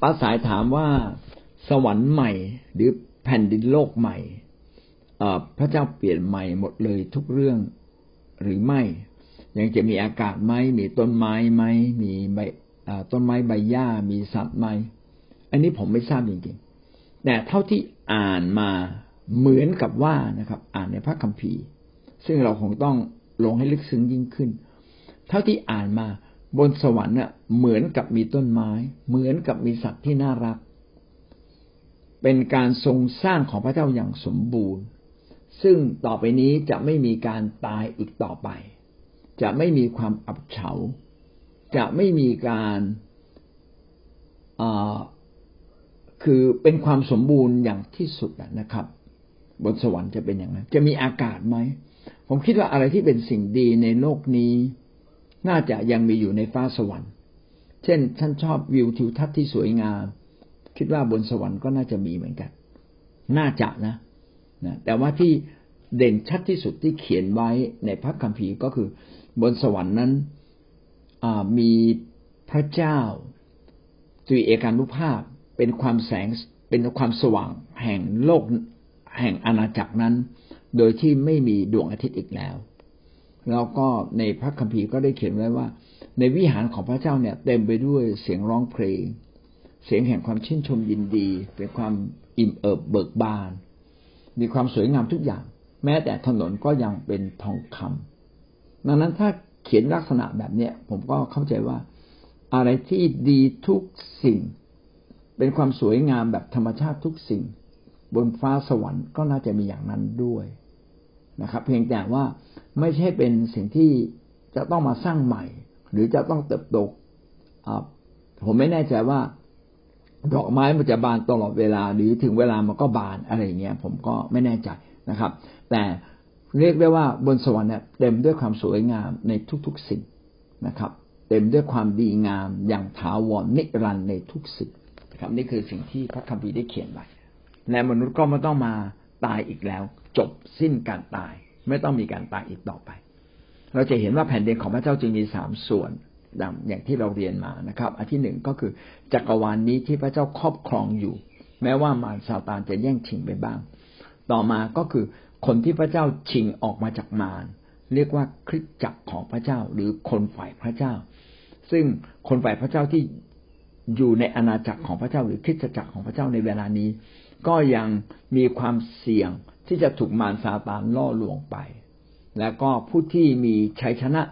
ป้าสายถามว่าสวรรค์ใหม่ หรือแผ่นดินโลกใหม่พระเจ้าเปลี่ยนใหม่หมดเลยทุกเรื่องหรือไม่ ยังจะมีอากาศไหมมีต้นไม้ไหมมีใบต้นไม้ใบหญ้ามีสัตว์ไหมอันนี้ผมไม่ทราบจริงๆแต่เท่าที่อ่านมาเหมือนกับว่านะครับ อ่านในพระคัมภีร์ ซึ่งเราคงต้องลงให้ลึกซึ้งยิ่งขึ้น เท่าที่อ่านมา บนสวรรค์เน่ะเหมือนกับมีต้นไม้ เหมือนกับมีสัตว์ที่น่ารัก เป็นการทรงสร้างของพระเจ้าอย่างสมบูรณ์ ซึ่งต่อไปนี้จะไม่มีการตายอีกต่อไป จะไม่มีความอับเฉา จะไม่มีการคือเป็นความสมบูรณ์อย่างที่สุดนะครับ บนสวรรค์จะเป็นอย่างนั้น จะมีอากาศไหม ผมคิดว่าอะไรที่เป็นสิ่งดีในโลกนี้ น่าจะยังมีอยู่ในฟ้าสวรรค์ เช่นท่านชอบวิวทิวทัศน์ที่สวยงาม คิดว่าบนสวรรค์ก็น่าจะมีเหมือนกัน น่าจะนะนะแต่ว่าที่เด่นชัดที่สุดที่เขียนไว้ในพระคัมภีร์ก็คือบนสวรรค์นั้นมีพระเจ้าตรีเอกานุภาพเป็นความแสงเป็นความสว่างแห่งโลกแห่งอาณาจักรนั้น โดยที่ไม่มีดวงอาทิตย์อีกแล้ว แล้วก็ในพระคัมภีร์ก็ได้เขียนไว้ว่า ในวิหารของพระเจ้าเนี่ย เต็มไปด้วยเสียงร้องเพลง เสียงแห่งความชื่นชมยินดี เป็นความอิ่มเอิบเบิกบาน มีความสวยงามทุกอย่าง แม้แต่ถนนก็ยังเป็นทองคำดังนั้นถ้าเขียนลักษณะแบบเนี้ยผมก็เข้าใจว่าอะไรที่ดีทุกสิ่ง เป็นความสวยงามแบบธรรมชาติทุกสิ่ง บนฟ้าสวรรค์ก็น่าจะมีอย่างนั้นด้วย นะครับ เพียงแต่ว่าไม่ใช่เป็นสิ่งที่จะต้องมาสร้างใหม่ หรือจะต้องเติบโตผมไม่แน่ใจว่าดอกไม้มันจะบานตลอดเวลา หรือถึงเวลามันก็บานอะไรเงี้ย ผมก็ไม่แน่ใจนะครับ แต่เรียกได้ว่าบนสวรรค์เนี่ยเต็มด้วยความสวยงามในทุกๆสิ่งนะครับ เต็มด้วยความดีงามอย่างถาวรนิรันดร์ในทุกสิ่งครับ นี่คือสิ่งที่พระคัมภีร์ได้เขียนไว้และมนุษย์ก็ไม่ต้องมา ตายอีกแล้ว จบสิ้นการตาย ไม่ต้องมีการตายอีกต่อไป เราจะเห็นว่าแผ่นดินของพระเจ้าจึงมีสามส่วนดังอย่างที่เราเรียนมานะครับ อันที่หนึ่งก็คือจักรวาลนนี้ที่พระเจ้าครอบครองอยู่ แม้ว่ามารซาตานจะแย่งชิงไปบ้าง ต่อมาก็คือคนที่พระเจ้าชิงออกมาจากมารเรียกว่าคริสตจักรของพระเจ้าหรือคนฝ่ายพระเจ้า ซึ่งคนฝ่ายพระเจ้าที่อยู่ในอาณาจักรของพระเจ้า หรือคริสตจักรของพระเจ้าในเวลานี้ ก็ยังมีความเสี่ยงที่จะถูกมารซาตานล่อลวงไป และก็ผู้ที่มีชัยชนะ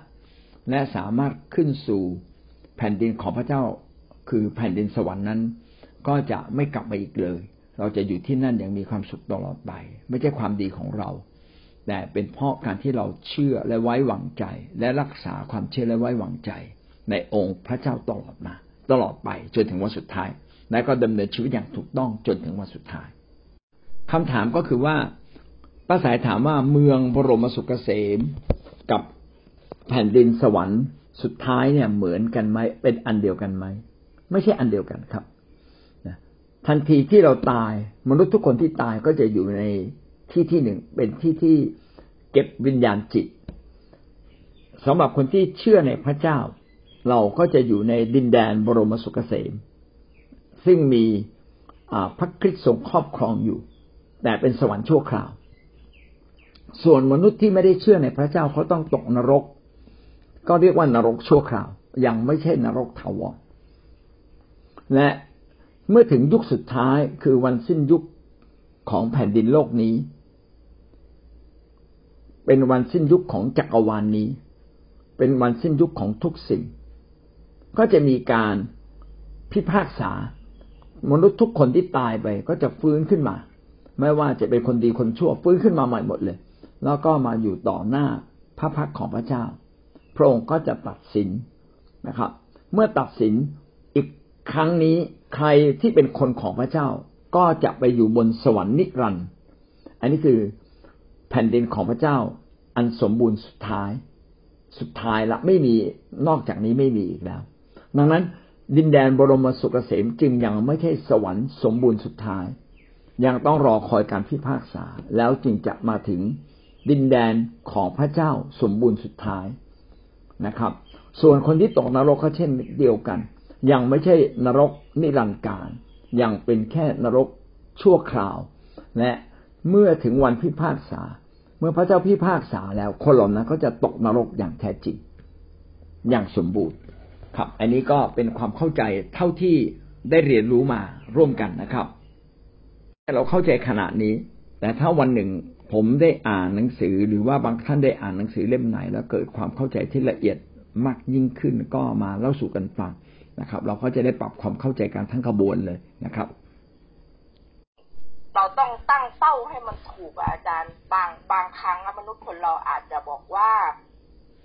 และสามารถขึ้นสู่แผ่นดินของพระเจ้า คือแผ่นดินสวรรค์นั้น ก็จะไม่กลับมาอีกเลย เราจะอยู่ที่นั่นอย่างมีความสุขตลอดไป ไม่ใช่ความดีของเรา แต่เป็นเพราะการที่เราเชื่อและไว้วางใจ และรักษาความเชื่อและไว้วางใจ ในองค์พระเจ้าตลอดมา ตลอดไปจนถึงวันสุดท้าย และก็ดำเนินชีวิตอย่างถูกต้องจนถึงวันสุดท้ายคำถามก็คือว่าป้าสายถามว่าเมืองบรมสุขเกษมกับแผ่นดินสวรรค์สุดท้ายเนี่ยเหมือนกันไหมเป็นอันเดียวกันไหมไม่ใช่อันเดียวกันครับทันทีที่เราตายมนุษย์ทุกคนที่ตายก็จะอยู่ในที่ที่หนึ่ง เป็นที่ที่เก็บวิญญาณจิตสำหรับคนที่เชื่อในพระเจ้า เราก็จะอยู่ในดินแดนบรมสุขเกษม ซึ่งมีพระคริสต์ทรงครอบครองอยู่ แต่เป็นสวรรค์ชั่วคราว ส่วนมนุษย์ที่ไม่ได้เชื่อในพระเจ้าเขาต้องตกนรก ก็เรียกว่านรกชั่วคราว ยังไม่ใช่นรกถาวรและเมื่อถึงยุคสุดท้ายคือวันสิ้นยุคของแผ่นดินโลกนี้ เป็นวันสิ้นยุคของจักรวาลนนี้ เป็นวันสิ้นยุคของทุกสิ่ง ก็จะมีการพิพากษา มนุษย์ทุกคนที่ตายไปก็จะฟื้นขึ้นมา ไม่ว่าจะเป็นคนดีคนชั่วฟื้นขึ้นมาใหม่หมดเลย แล้วก็มาอยู่ต่อหน้าพระพักของพระเจ้า พระองค์ก็จะตัดสินนะครับ เมื่อตัดสินอีกครั้งนี้ใครที่เป็นคนของพระเจ้าก็จะไปอยู่บนสวรรค์นิรันดร์อันนี้คือแผ่นดินของพระเจ้าอันสมบูรณ์สุดท้าย สุดท้ายละไม่มีนอกจากนี้ไม่มีอีกแล้ว ดังนั้น ดินแดนบรมสุขเกษมจึงยังไม่ใช่สวรรค์สมบูรณ์สุดท้าย ยังต้องรอคอยการพิพากษา แล้วจึงจะมาถึงดินแดนของพระเจ้าสมบูรณ์สุดท้ายนะครับ ส่วนคนที่ตกนรกก็เช่นเดียวกัน ยังไม่ใช่นรกนิรันดร์การ ยังเป็นแค่นรกชั่วคราว และเมื่อถึงวันพิพากษา เมื่อพระเจ้าพิพากษาแล้วคนเหล่านั้นก็จะตกนรกอย่างแท้จริง อย่างสมบูรณ์ ครับ อันนี้ก็เป็นความเข้าใจเท่าที่ได้เรียนรู้มาร่วมกันนะครับเราเข้าใจขนาดนี้ แต่ถ้าวันหนึ่งผมได้อ่านหนังสือ หรือว่าบางท่านได้อ่านหนังสือเล่มไหน แล้วเกิดความเข้าใจที่ละเอียดมากยิ่งขึ้นก็มาเล่าสู่กันฟังนะครับ เราก็จะได้ปรับความเข้าใจกันทั้งกระบวนเลยนะครับ เราต้องตั้งเป้าให้มันถูกอาจารย์บางบางครั้งมนุษย์คนเราอาจจะบอกว่า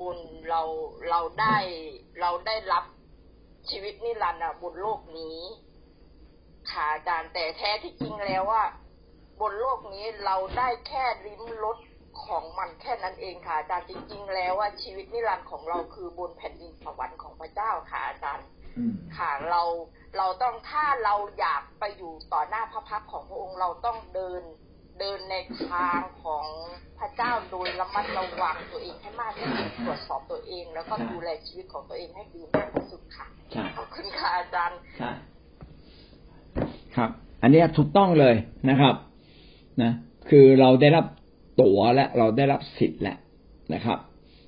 บุญเราเราได้เราได้รับชีวิตนิรันดร์บนโลกนี้ ค่ะอาจารย์แต่แท้ที่จริงแล้วว่าบนโลกนี้เราได้แค่ลิ้มรสของมันแค่นั้นเองค่ะอาจารย์จริงๆแล้วว่าชีวิตนิรันดร์ของเราคือบนแผ่นดินสวรรค์ของพระเจ้าค่ะอาจารย์ค่ะเราเราต้องถ้าเราอยากไปอยู่ต่อหน้าพระพักของพระองค์เราต้องเดิน เดินในทางของพระเจ้าโดยระมัดระวังตัวเองให้มากที่สุดตรวจสอบตัวเอง แล้วก็ดูแลชีวิตของตัวเองให้ดีมากที่สุดค่ะขอบคุณค่ะอาจารย์ครับ อันนี้ถูกต้องเลยนะครับนะคือเราได้รับตั๋วและเราได้รับสิทธิ์แหละนะครับ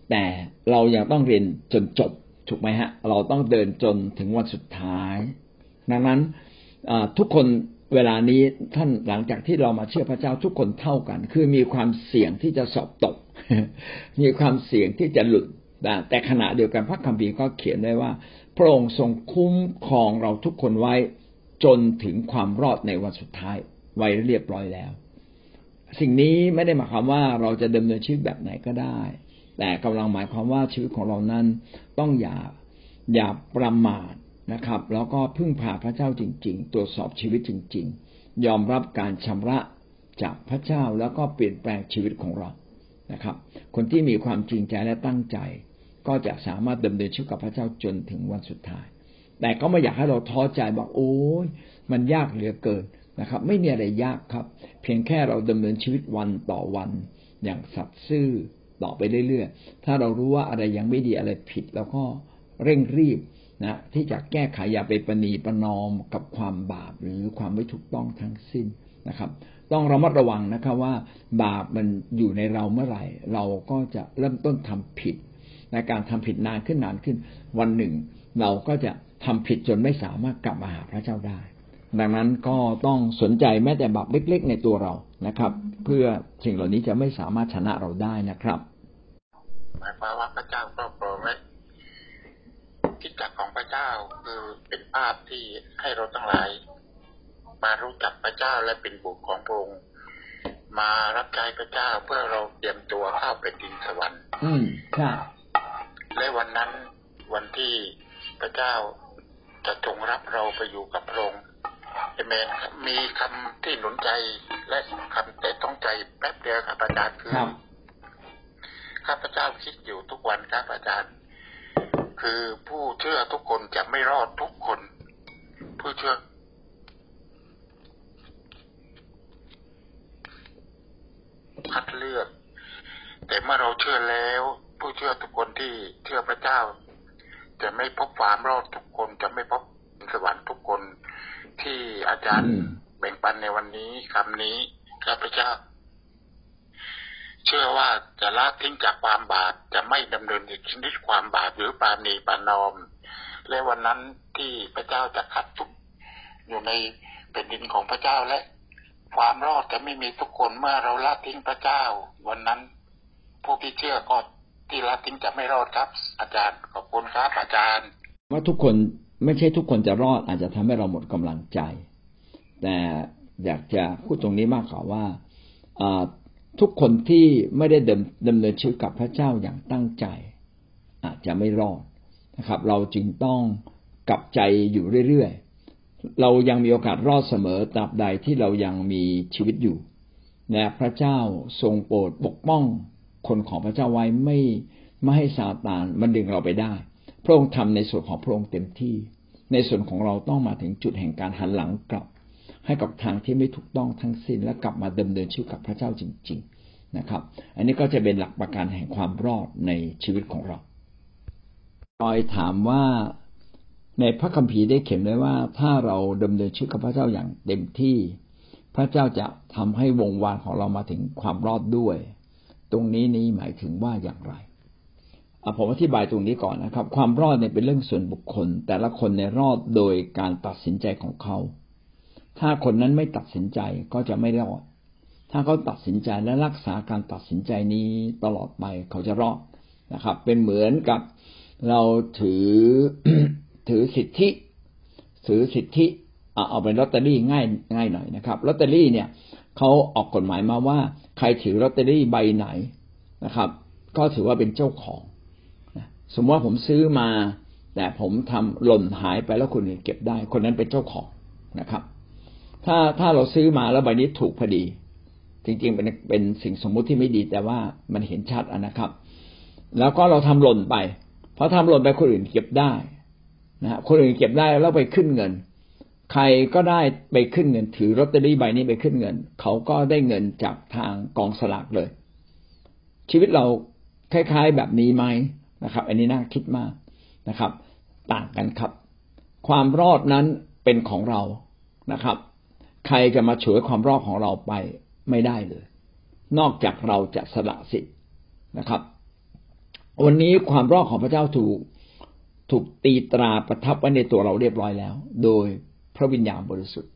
แต่เรายังต้องเรียนจนจบถูกไหมฮะ เราต้องเดินจนถึงวันสุดท้าย ดังนั้นทุกคน เวลานี้ท่านหลังจากที่เรามาเชื่อพระเจ้าทุกคนเท่ากัน คือมีความเสี่ยงที่จะสอบตก มีความเสี่ยงที่จะหลุดแต่ขณะเดียวกันพระคัมภีร์ก็เขียนไว้ว่า พระองค์ทรงคุ้มครองเราทุกคนไว้จนถึงความรอดในวันสุดท้ายไว้เรียบร้อยแล้ว สิ่งนี้ไม่ได้หมายความว่าเราจะดำเนินชีวิตแบบไหนก็ได้ แต่กำลังหมายความว่าชีวิตของเรานั้นต้องอย่าอย่าประมาท นะครับ แล้วก็พึ่งพาพระเจ้าจริง ๆ ตรวจสอบชีวิตจริง ๆ ยอมรับการชำระจากพระเจ้าแล้วก็เปลี่ยนแปลงชีวิตของเรานะครับ คนที่มีความจริงใจและตั้งใจ ก็จะสามารถดำเนินชีวิตกับพระเจ้าจนถึงวันสุดท้าย แต่ก็ไม่อยากให้เราท้อใจบอกโอ้ยมันยากเหลือเกินนะครับ ไม่มีอะไรยากครับ เพียงแค่เราดำเนินชีวิตวันต่อวัน อย่างสัตย์ซื่อต่อไปเรื่อยๆถ้าเรารู้ว่าอะไรยังไม่ดีอะไรผิด แล้วก็เร่งรีบ นะที่จะแก้ไขอย่าไปประนีประนอมกับความบาปหรือความไม่ถูกต้องทั้งสิ้นนะครับ ต้องระมัดระวังนะครับว่าบาปมันอยู่ในเราเมื่อไหร่ เราก็จะเริ่มต้นทำผิดในการทำผิดนานขึ้นนานขึ้น วันหนึ่ง เราก็จะทำผิดจนไม่สามารถกลับมาหาพระเจ้าได้ ดังนั้นก็ต้องสนใจแม้แต่บาปเล็ก ๆ ในตัวเรานะครับ เพื่อสิ่งเหล่านี้จะไม่สามารถชนะเราได้นะครับหมายความว่าพระเจ้าก็โปรไว้ คิดจักของพระเจ้าคือเป็นภาพที่ให้เราทั้งหลาย มารู้จักพระเจ้าและเป็นบุตรของพระองค์มารับใช้พระเจ้าเพื่อเราเตรียมตัวเข้าไปดินสวรรค์ อืมครับและวันนั้นวันที่พระเจ้าจะทรงรับเราไปอยู่กับพระองค์เอเมนครับมีคำที่หนุนใจและคำแต่ต้องใจแป๊บเดียวครับอาจารย์คือข้าพเจ้าคิดอยู่ทุกวันครับอาจารย์ คือผู้เชื่อทุกคนจะไม่รอดทุกคน ผู้เชื่อ คัดเลือก แต่เมื่อเราเชื่อแล้ว ผู้เชื่อทุกคนที่เชื่อพระเจ้า จะไม่พบความรอดทุกคนจะไม่พบสวรรค์ทุกคนที่อาจารย์แบ่งปันในวันนี้คำนี้ข้าพเจ้า เชื่อว่าจะละทิ้งจากความบาปจะไม่ดำเนินอีกชนิดความบาปหรือปาณีปานอม และวันนั้นที่พระเจ้าจะขัดทุกอยู่ในแผ่นดินของพระเจ้าและ ความรอดจะไม่มีทุกคนเมื่อเราละทิ้งพระเจ้า วันนั้น ผู้ที่เชื่อก็ที่ละทิ้งจะไม่รอดครับ อาจารย์ขอบคุณครับอาจารย์ ว่าทุกคนไม่ใช่ทุกคนจะรอดอาจจะทำให้เราหมดกำลังใจ แต่อยากจะพูดตรงนี้มากกว่าว่า ทุกคนที่ไม่ได้ดำเนินชีวิตกับพระเจ้าอย่างตั้งใจ อาจจะไม่รอดนะครับ เราจึงต้องกลับใจอยู่เรื่อยๆ เรายังมีโอกาสรอดเสมอตราบใดที่เรายังมีชีวิตอยู่และพระเจ้าทรงโปรดปกป้องคนของพระเจ้าไว้ไม่ไม่ให้ซาตานมันดึงเราไปได้ พระองค์ทำในส่วนของพระองค์เต็มที่ ในส่วนของเราต้องมาถึงจุดแห่งการหันหลังกลับ ให้กับทางที่ไม่ถูกต้องทั้งสิ้นและกลับมาดำเนินชีวิตกับพระเจ้าจริง ๆนะครับ อันนี้ก็จะเป็นหลักประกันแห่งความรอดในชีวิตของเราคอยถามว่าในพระคัมภีร์ได้เขียนไว้ว่า ถ้าเราดำเนินชีวิตกับพระเจ้าอย่างเต็มที่ พระเจ้าจะทำให้วงวานของเรามาถึงความรอดด้วย ตรงนี้นี้หมายถึงว่าอย่างไรผมอธิบายตรงนี้ก่อนนะครับ ความรอดเนี่ยเป็นเรื่องส่วนบุคคล แต่ละคนในรอดโดยการตัดสินใจของเขา ถ้าคนนั้นไม่ตัดสินใจก็จะไม่รอด ถ้าเขาตัดสินใจและรักษาการตัดสินใจนี้ตลอดไปเขาจะรอดนะครับ เป็นเหมือนกับเราถือถือสิทธิ ถือสิทธิเอาเป็นลอตเตอรี่ง่ายง่ายหน่อยนะครับลอตเตอรี่เนี่ยเขาออกกฎหมายมาว่า ใครถือลอตเตอรี่ใบไหนนะครับ ก็ถือว่าเป็นเจ้าของสมมติว่าผมซื้อมา แต่ผมทำหล่นหายไปแล้วคนอื่นเก็บได้ คนนั้นเป็นเจ้าของนะครับ ถ้าถ้าเราซื้อมาแล้วใบนี้ถูกพอดี จริงๆเป็นเป็นสิ่งสมมุติที่ไม่ดีแต่ว่ามันเห็นชัดนะครับ แล้วก็เราทำหล่นไปพอทำหล่นไปคนอื่นเก็บได้นะคนอื่นเก็บได้แล้วไปขึ้นเงิน ใครก็ได้ไปขึ้นเงิน ถือลอตเตอรี่ใบนี้ไปขึ้นเงิน เขาก็ได้เงินจากทางกองสลากเลย ชีวิตเราคล้าย ๆแบบนี้ไหมนะครับ อันนี้น่าคิดมากนะครับ ต่างกันครับ ความรอดนั้นเป็นของเรานะครับ ใครจะมาฉวยความรอดของเราไปไม่ได้เลย นอกจากเราจะสละสิทธิ์นะครับ วันนี้ความรอดของพระเจ้าถูกถูกตีตราประทับไว้ในตัวเราเรียบร้อยแล้ว โดยพระวิญญาณบริสุทธิ์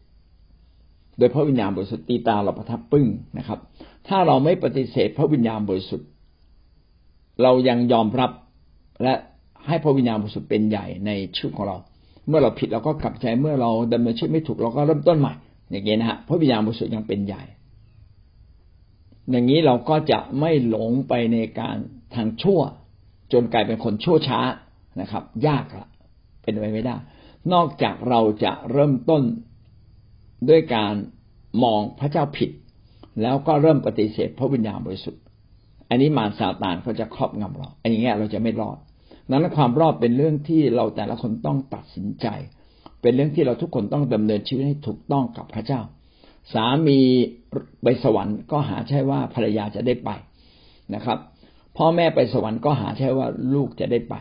โดยพระวิญญาณบริสุทธิ์ตีตาเราประทับปึ้งนะครับ ถ้าเราไม่ปฏิเสธพระวิญญาณบริสุทธิ์ เรายังยอมรับและให้พระวิญญาณบริสุทธิ์เป็นใหญ่ในชีวิตของเรา เมื่อเราผิดเราก็กลับใจเมื่อเราดำเนินชีวิตไม่ถูกเราก็เริ่มต้นใหม่ อย่างนี้นะฮะพระวิญญาณบริสุทธิ์ยังเป็นใหญ่ อย่างนี้เราก็จะไม่หลงไปในการทางชั่ว จนกลายเป็นคนชั่วช้านะครับ ยากละเป็นไปไม่ได้ นอกจากเราจะเริ่มต้นด้วยการมองพระเจ้าผิด แล้วก็เริ่มปฏิเสธพระวิญญาณบริสุทธิ์ อันนี้มารซาตานเขาจะครอบงำเราอันนี้เราจะไม่รอดนั้นความรอดเป็นเรื่องที่เราแต่ละคนต้องตัดสินใจ เป็นเรื่องที่เราทุกคนต้องดำเนินชีวิตให้ถูกต้องกับพระเจ้า สามีไปสวรรค์ก็หาใช่ว่าภรรยาจะได้ไปนะครับ พ่อแม่ไปสวรรค์ก็หาใช่ว่าลูกจะได้ไป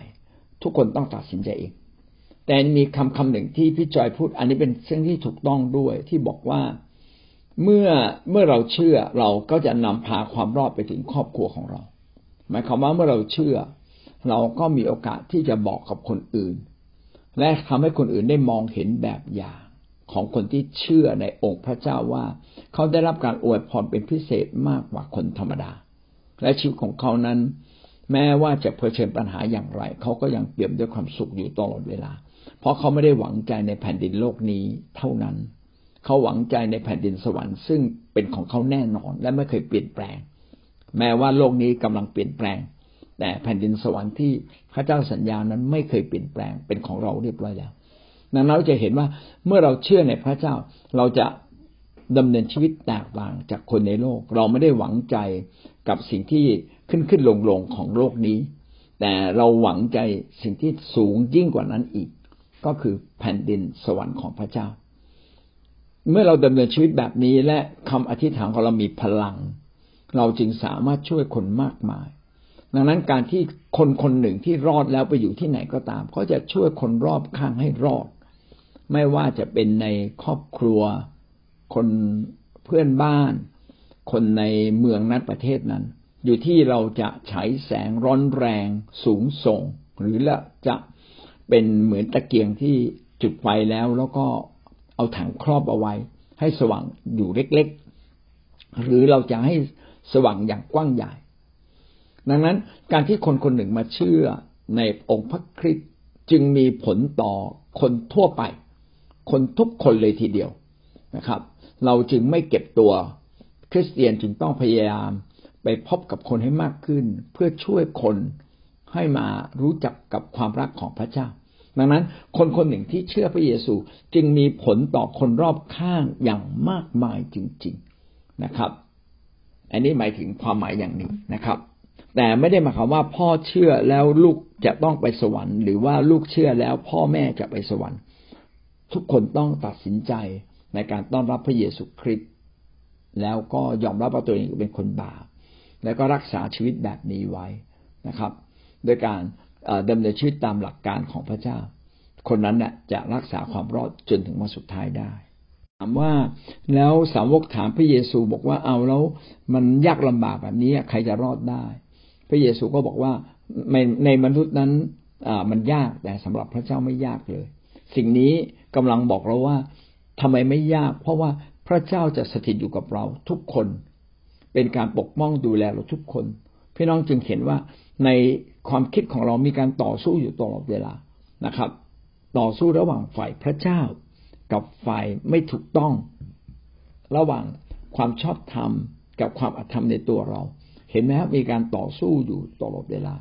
ทุกคนต้องตัดสินใจเอง แต่มีคำคำหนึ่งที่พี่จอยพูด อันนี้เป็นเรื่องที่ถูกต้องด้วยที่บอกว่าเมื่อเมื่อเราเชื่อเราก็จะนำพาความรอดไปถึงครอบครัวของเรา หมายความว่าเมื่อเราเชื่อ เราก็มีโอกาสที่จะบอกกับคนอื่น และทำให้คนอื่นได้มองเห็นแบบอย่างของคนที่เชื่อในองค์พระเจ้าว่า เขาได้รับการอวยพรเป็นพิเศษมากกว่าคนธรรมดา และชีวิตของเขานั้น แม้ว่าจะเผชิญปัญหาอย่างไร เขาก็ยังเปี่ยมด้วยความสุขอยู่ตลอดเวลา เพราะเขาไม่ได้หวังใจในแผ่นดินโลกนี้เท่านั้น เขาหวังใจในแผ่นดินสวรรค์ซึ่งเป็นของเขาแน่นอนและไม่เคยเปลี่ยนแปลง แม้ว่าโลกนี้กำลังเปลี่ยนแปลง แต่แผ่นดินสวรรค์ที่พระเจ้าสัญญานั้นไม่เคยเปลี่ยนแปลงเป็นของเราเรียบร้อยแล้วดังนั้นเราจะเห็นว่าเมื่อเราเชื่อในพระเจ้าเราจะดำเนินชีวิตแตกต่างจากคนในโลก เราไม่ได้หวังใจกับสิ่งที่ขึ้นขึ้นลงลงของโลกนี้ แต่เราหวังใจสิ่งที่สูงยิ่งกว่านั้นอีก ก็คือแผ่นดินสวรรค์ของพระเจ้า เมื่อเราดำเนินชีวิตแบบนี้และคำอธิษฐานของเรามีพลัง เราจึงสามารถช่วยคนมากมาย ดังนั้นการที่คนคนหนึ่งที่รอดแล้วไปอยู่ที่ไหนก็ตามก็จะช่วยคนรอบข้างให้รอด ไม่ว่าจะเป็นในครอบครัว คนเพื่อนบ้าน คนในเมืองนั้นประเทศนั้น อยู่ที่เราจะฉายแสงร้อนแรงสูงส่ง หรือละจะเป็นเหมือนตะเกียงที่จุดไฟแล้วแล้วก็เอาถังครอบเอาไว้ ให้สว่างอยู่เล็กๆ หรือเราจะให้สว่างอย่างกว้างใหญ่ ดังนั้นการที่คนคนหนึ่งมาเชื่อในองค์พระคริสต์จึงมีผลต่อคนทั่วไป คนทุกคนเลยทีเดียวนะครับ เราจึงไม่เก็บตัวคริสเตียนจึงต้องพยายามไปพบกับคนให้มากขึ้น เพื่อช่วยคนให้มารู้จักกับความรักของพระเจ้า ดังนั้นคนคนหนึ่งที่เชื่อพระเยซูจึงมีผลต่อคนรอบข้างอย่างมากมายจริง ๆนะครับ อันนี้หมายถึงความหมายอย่างนี้นะครับ แต่ไม่ได้หมายความว่าพ่อเชื่อแล้วลูกจะต้องไปสวรรค์ หรือว่าลูกเชื่อแล้วพ่อแม่จะไปสวรรค์ ทุกคนต้องตัดสินใจในการต้อนรับพระเยซูคริสต์แล้วก็ยอมรับว่าตัวเองเป็นคนบาปแล้วก็รักษาชีวิตแบบนี้ไว้นะครับ โดยการดำเนินชีวิตตามหลักการของพระเจ้า คนนั้นน่ะจะรักษาความรอดจนถึงวันสุดท้ายได้ ถามว่าแล้วสาวกถามพระเยซูบอกว่าเอาแล้วมันยากลำบากแบบนี้ใครจะรอดได้ พระเยซูก็บอกว่าในในมนุษย์นั้นอ่ามันยากแต่สำหรับพระเจ้าไม่ยากเลย สิ่งนี้กำลังบอกเราว่าทำไมไม่ยาก เพราะว่าพระเจ้าจะสถิตอยู่กับเราทุกคน เป็นการปกป้องดูแลเราทุกคน พี่น้องจึงเห็นว่าในความคิดของเรามีการต่อสู้อยู่ตลอดเวลานะครับ ต่อสู้ระหว่างฝ่ายพระเจ้า กับฝ่ายไม่ถูกต้อง ระหว่างความชอบธรรมกับความอธรรมในตัวเรา เห็นไหมครับมีการต่อสู้อยู่ตลอดเวลา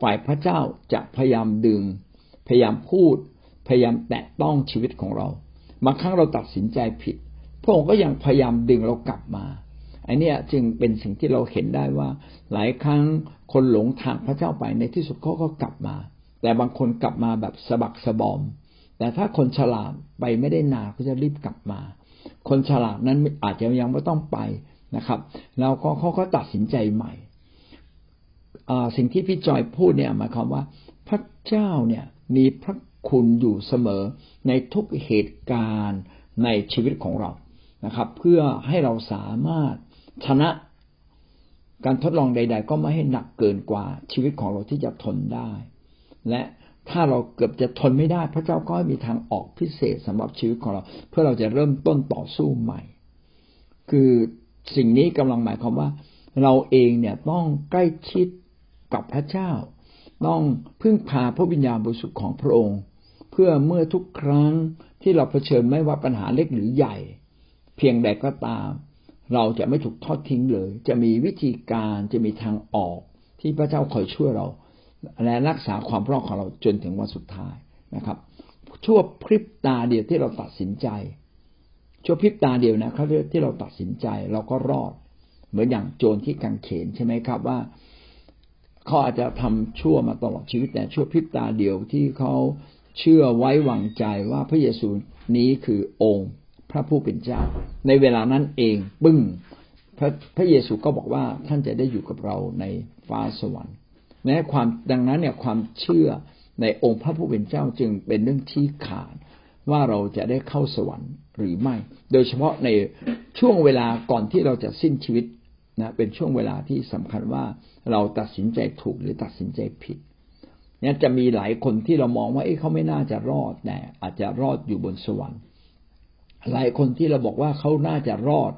ฝ่ายพระเจ้าจะพยายามดึง พยายามพูด พยายามแตะต้องชีวิตของเราบางครั้งเราตัดสินใจผิด พระองค์ก็ยังพยายามดึงเรากลับมาอันนี้จึงเป็นสิ่งที่เราเห็นได้ว่า หลายครั้งคนหลงทางพระเจ้าไปในที่สุดเขาก็กลับมา แต่บางคนกลับมาแบบสะบักสะบอม แต่ถ้าคนฉลาดไปไม่ได้นานก็จะรีบกลับมา คนฉลาดนั้นอาจจะยังไม่ต้องไป นะครับ แล้วก็เขาก็ตัดสินใจใหม่สิ่งที่พี่จอยพูดเนี่ยหมายความว่า พระเจ้าเนี่ยมีพระคุณอยู่เสมอในทุกเหตุการณ์ในชีวิตของเรานะครับ เพื่อให้เราสามารถชนะการทดลองใด ๆ ก็ไม่ให้หนักเกินกว่าชีวิตของเราที่จะทนได้ และถ้าเราเกือบจะทนไม่ได้ พระเจ้าก็มีทางออกพิเศษสำหรับชีวิตของเรา เพื่อเราจะเริ่มต้นต่อสู้ใหม่ คือ สิ่งนี้กำลังหมายความว่า เราเองเนี่ยต้องใกล้ชิดกับพระเจ้า ต้องพึ่งพาพระวิญญาณบริสุทธิ์ของพระองค์ เพื่อเมื่อทุกครั้งที่เราเผชิญไม่ว่าปัญหาเล็กหรือใหญ่ เพียงใดก็ตาม เราจะไม่ถูกทอดทิ้งเลย จะมีวิธีการจะมีทางออกที่พระเจ้าคอยช่วยเรา และรักษาความรอดของเราจนถึงวันสุดท้ายนะครับชั่วพริบตาเดียวที่เราตัดสินใจ ชั่วพริบตาเดียวนะครับที่เราตัดสินใจเราก็รอด เหมือนอย่างโจรที่กังเขนใช่ไหมครับว่าเขาอาจจะทำชั่วมาตลอดชีวิตแต่ชั่วพริบตาเดียวที่เขาเชื่อไว้วางใจว่าพระเยซูนี้คือองค์พระผู้เป็นเจ้า ในเวลานั้นเองปึ้งพระพระเยซูก็บอกว่าท่านจะได้อยู่กับเราในฟ้าสวรรค์แม้ความดังนั้นเนี่ยความเชื่อในองค์พระผู้เป็นเจ้าจึงเป็นเรื่องที่ขาดว่าเราจะได้เข้าสวรรค์ หรือไม่ โดยเฉพาะในช่วงเวลาก่อนที่เราจะสิ้นชีวิตนะเป็นช่วงเวลาที่สำคัญว่าเราตัดสินใจถูกหรือตัดสินใจผิดนี่จะมีหลายคนที่เรามองว่าเอ้เขาไม่น่าจะรอดแต่อาจจะรอดอยู่บนสวรรค์ หลายคนที่เราบอกว่าเขาน่าจะรอด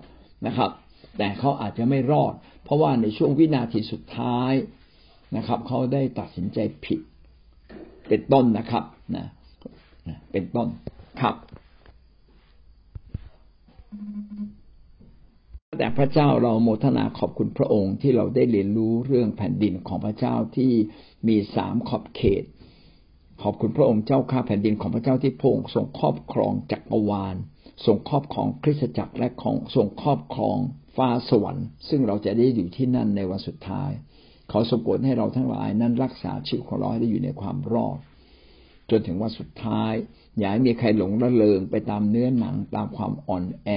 นะครับ แต่เขาอาจจะไม่รอด เพราะว่าในช่วงวินาทีสุดท้ายนะครับ เขาได้ตัดสินใจผิด เป็นต้นนะครับนะเป็นต้นครับ แต่พระเจ้าเราโมทนาขอบคุณพระองค์ที่เราได้เรียนรู้เรื่องแผ่นดินของพระเจ้าที่มีสามขอบเขต ขอบคุณพระองค์เจ้าข้าแผ่นดินของพระเจ้าที่พระองค์ทรงครอบครองจักรวาลทรงครอบครองคริสตจักรและของทรงครอบครองฟ้าสวรรค์ ซึ่งเราจะได้อยู่ที่นั่นในวันสุดท้าย ขอสมโปรให้เราทั้งหลายนั้นรักษาชีวิตของเราให้ได้อยู่ในความรอด จนถึงวันสุดท้าย อย่าให้มีใครหลงละเลงไปตามเนื้อหนังตามความอ่อนแอ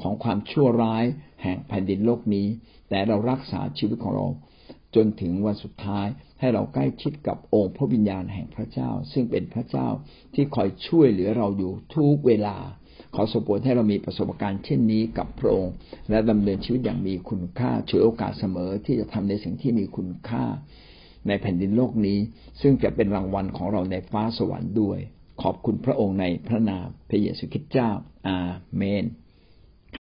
ของความชั่วร้ายแห่งแผ่นดินโลกนี้ แต่เรารักษาชีวิตของเรา จนถึงวันสุดท้ายให้เราใกล้ชิดกับองค์พระวิญญาณแห่งพระเจ้า ซึ่งเป็นพระเจ้าที่คอยช่วยเหลือเราอยู่ทุกเวลา ขอสมบูรณ์ให้เรามีประสบการณ์เช่นนี้กับพระองค์ และดำเนินชีวิตอย่างมีคุณค่าช่วยโอกาสเสมอที่จะทำในสิ่งที่มีคุณค่า ในแผ่นดินโลกนี้ ซึ่งจะเป็นรางวัลของเราในฟ้าสวรรค์ด้วย ขอบคุณพระองค์ในพระนามพระเยซูคริสต์เจ้า อาเมน